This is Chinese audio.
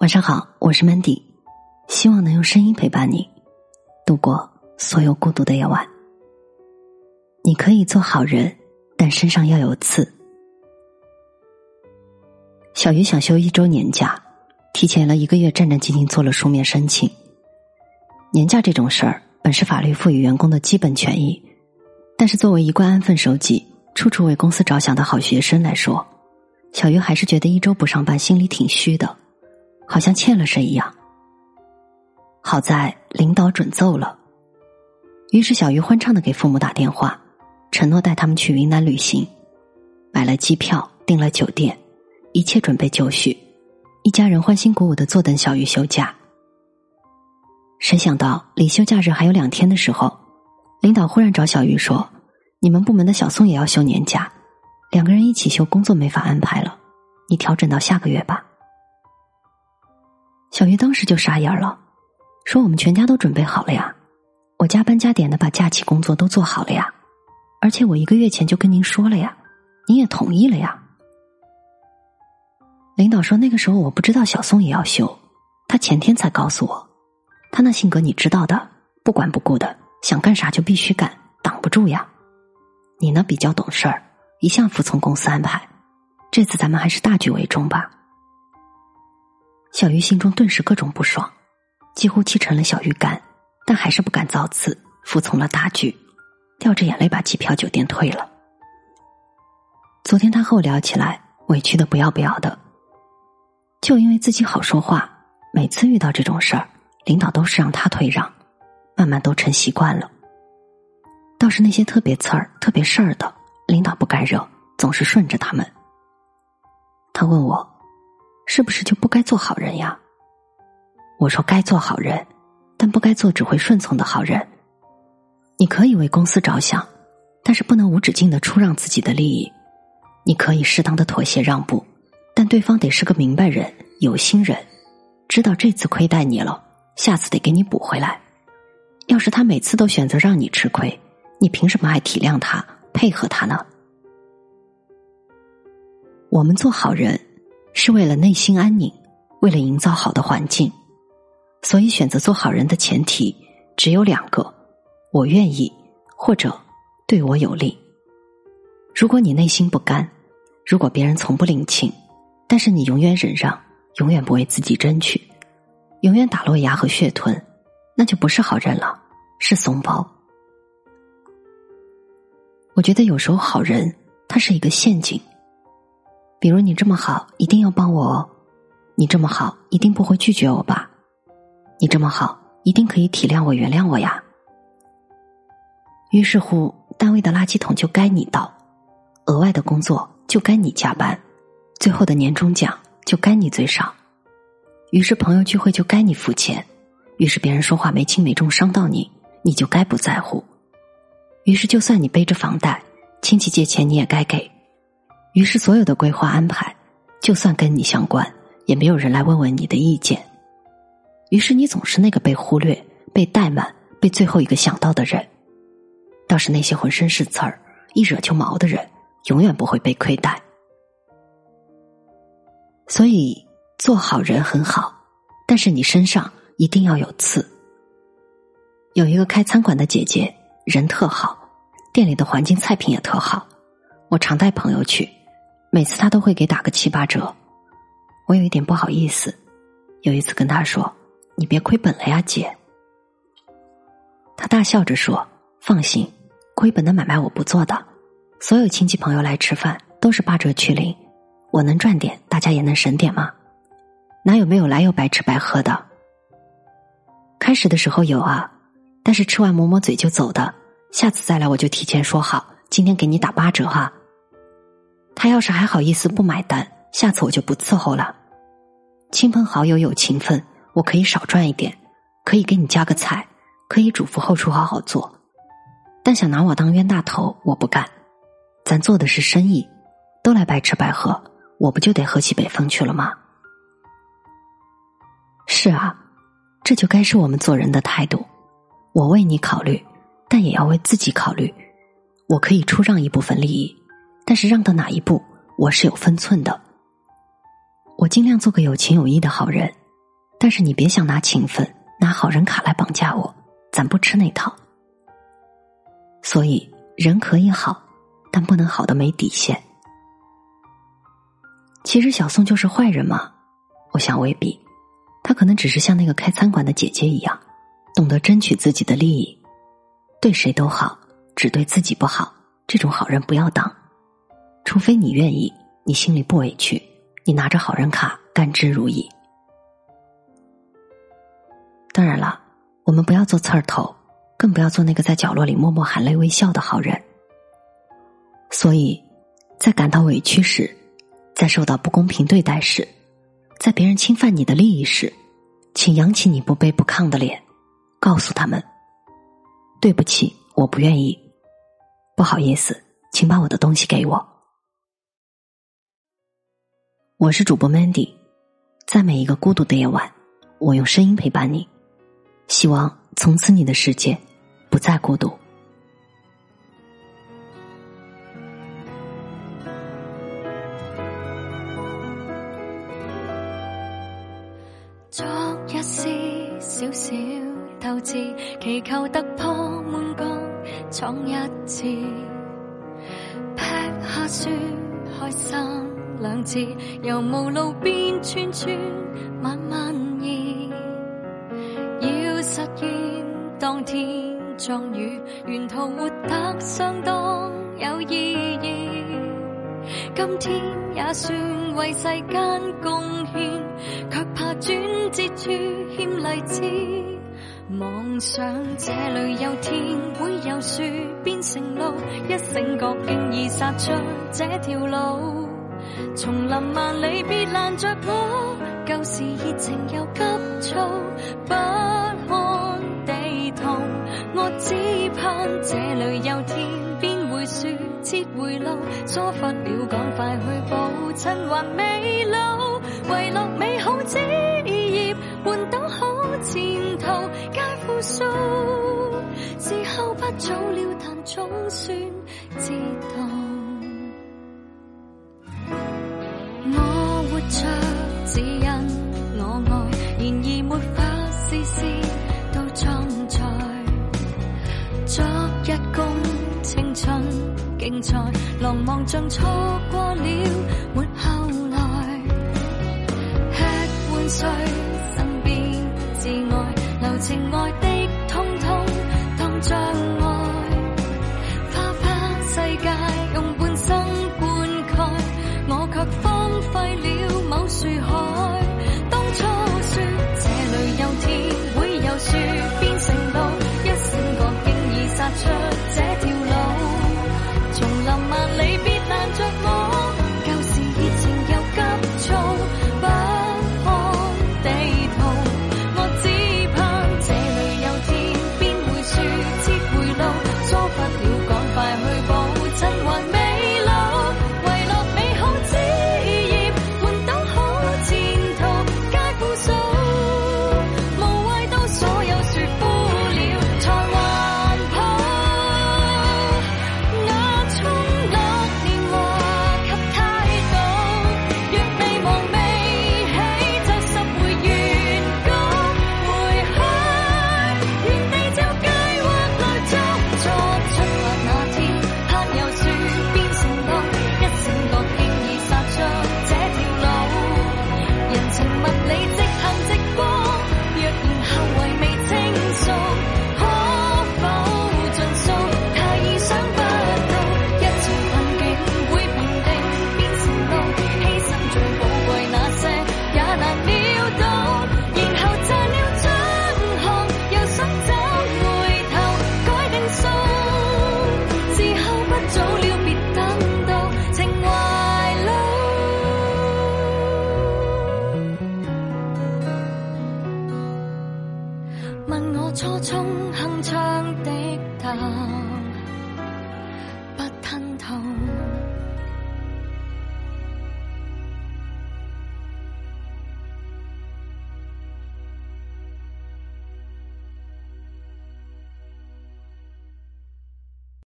晚上好，我是 Mandy，希望能用声音陪伴你度过所有孤独的夜晚。你可以做好人，但身上要有刺。小鱼想休一周年假，提前了一个月，战战兢兢做了书面申请。年假这种事儿，本是法律赋予员工的基本权益，但是作为一贯安分守己、处处为公司着想的好学生来说，小鱼还是觉得一周不上班，心里挺虚的。好像欠了谁一样。好在领导准奏了，于是小鱼欢畅的给父母打电话，承诺带他们去云南旅行，买了机票，订了酒店，一切准备就绪，一家人欢欣鼓舞的坐等小鱼休假。谁想到离休假日还有两天的时候，领导忽然找小鱼说：“你们部门的小宋也要休年假，两个人一起休，工作没法安排了，你调整到下个月吧。”小鱼当时就傻眼了，说：“我们全家都准备好了呀，我加班加点的把假期工作都做好了呀，而且我一个月前就跟您说了呀，您也同意了呀。”领导说：“那个时候我不知道小宋也要休，他前天才告诉我，他那性格你知道的，不管不顾的，想干啥就必须干，挡不住呀。你呢比较懂事儿，一向服从公司安排，这次咱们还是大局为重吧。”小鱼心中顿时各种不爽，几乎气成了小鱼干，但还是不敢造次，服从了大局，掉着眼泪把机票酒店退了。昨天他和我聊起来，委屈的不要不要的，就因为自己好说话，每次遇到这种事儿，领导都是让他退让，慢慢都成习惯了。倒是那些特别刺儿、特别事儿的，领导不敢惹，总是顺着他们。他问我。是不是就不该做好人呀？我说该做好人，但不该做只会顺从的好人。你可以为公司着想，但是不能无止境的出让自己的利益。你可以适当的妥协让步，但对方得是个明白人、有心人，知道这次亏待你了，下次得给你补回来。要是他每次都选择让你吃亏，你凭什么还体谅他、配合他呢？我们做好人。是为了内心安宁，为了营造好的环境，所以选择做好人的前提只有两个：我愿意，或者对我有利。如果你内心不甘，如果别人从不领情，但是你永远忍让，永远不为自己争取，永远打落牙和血吞，那就不是好人了，是怂包。我觉得有时候好人他是一个陷阱。比如你这么好，一定要帮我哦！你这么好，一定不会拒绝我吧？你这么好，一定可以体谅我、原谅我呀。于是乎，单位的垃圾桶就该你倒，额外的工作就该你加班，最后的年终奖就该你最少。于是朋友聚会就该你付钱，于是别人说话没轻没重伤到你，你就该不在乎。于是就算你背着房贷，亲戚借钱你也该给。于是，所有的规划安排，就算跟你相关，也没有人来问问你的意见。于是，你总是那个被忽略、被怠慢、被最后一个想到的人。倒是那些浑身是刺儿、一惹就毛的人，永远不会被亏待。所以，做好人很好，但是你身上一定要有刺。有一个开餐馆的姐姐，人特好，店里的环境、菜品也特好，我常带朋友去。每次他都会给打个七八折，我有一点不好意思。有一次跟他说：“你别亏本了呀，姐。”他大笑着说：“放心，亏本的买卖我不做的。所有亲戚朋友来吃饭都是八折去零，我能赚点，大家也能省点吗？哪有没有来又白吃白喝的？开始的时候有啊，但是吃完抹抹嘴就走的。下次再来我就提前说好，今天给你打八折哈。”他要是还好意思不买单，下次我就不伺候了。亲朋好友有情分，我可以少赚一点，可以给你加个菜，可以嘱咐后厨好好做。但想拿我当冤大头，我不干。咱做的是生意，都来白吃白喝，我不就得喝西北风去了吗？是啊，这就该是我们做人的态度。我为你考虑，但也要为自己考虑。我可以出让一部分利益。但是让到哪一步，我是有分寸的。我尽量做个有情有义的好人，但是你别想拿情分、拿好人卡来绑架我，咱不吃那套。所以人可以好，但不能好的没底线。其实小宋就是坏人吗？我想未必，他可能只是像那个开餐馆的姐姐一样，懂得争取自己的利益，对谁都好，只对自己不好。这种好人不要当，除非你愿意，你心里不委屈，你拿着好人卡甘之如饴。当然了，我们不要做刺儿头，更不要做那个在角落里默默含泪微笑的好人。所以，在感到委屈时，在受到不公平对待时，在别人侵犯你的利益时，请扬起你不卑不亢的脸，告诉他们：“对不起，我不愿意，不好意思，请把我的东西给我。”我是主播 Mandy，在每一个孤独的夜晚，我用声音陪伴你。希望从此你的世界不再孤独。昨日是小小斗志，祈求突破满江闯一次，劈下说开心两次，由无路边串串慢慢移。实现当天壮语，沿途活得相当有意义。今天也算为世间贡献，却怕转折处欠励志。妄想这里有天会有树变成路，一醒觉竟已杀出这条路。丛林万里别拦着我，旧时热情又急躁，不。我只盼这里有天边会树切回路，疏忽了赶快去补，趁还未老，遗落美好枝叶，换到好前途皆负数。时候不早了，但总算知道，我活着只因我爱，然而没法事事都装载。昨日共青春竞赛，狼望像错过了没后来。吃换睡，身边至爱，留情爱的初衷铿锵的头，不吞吐。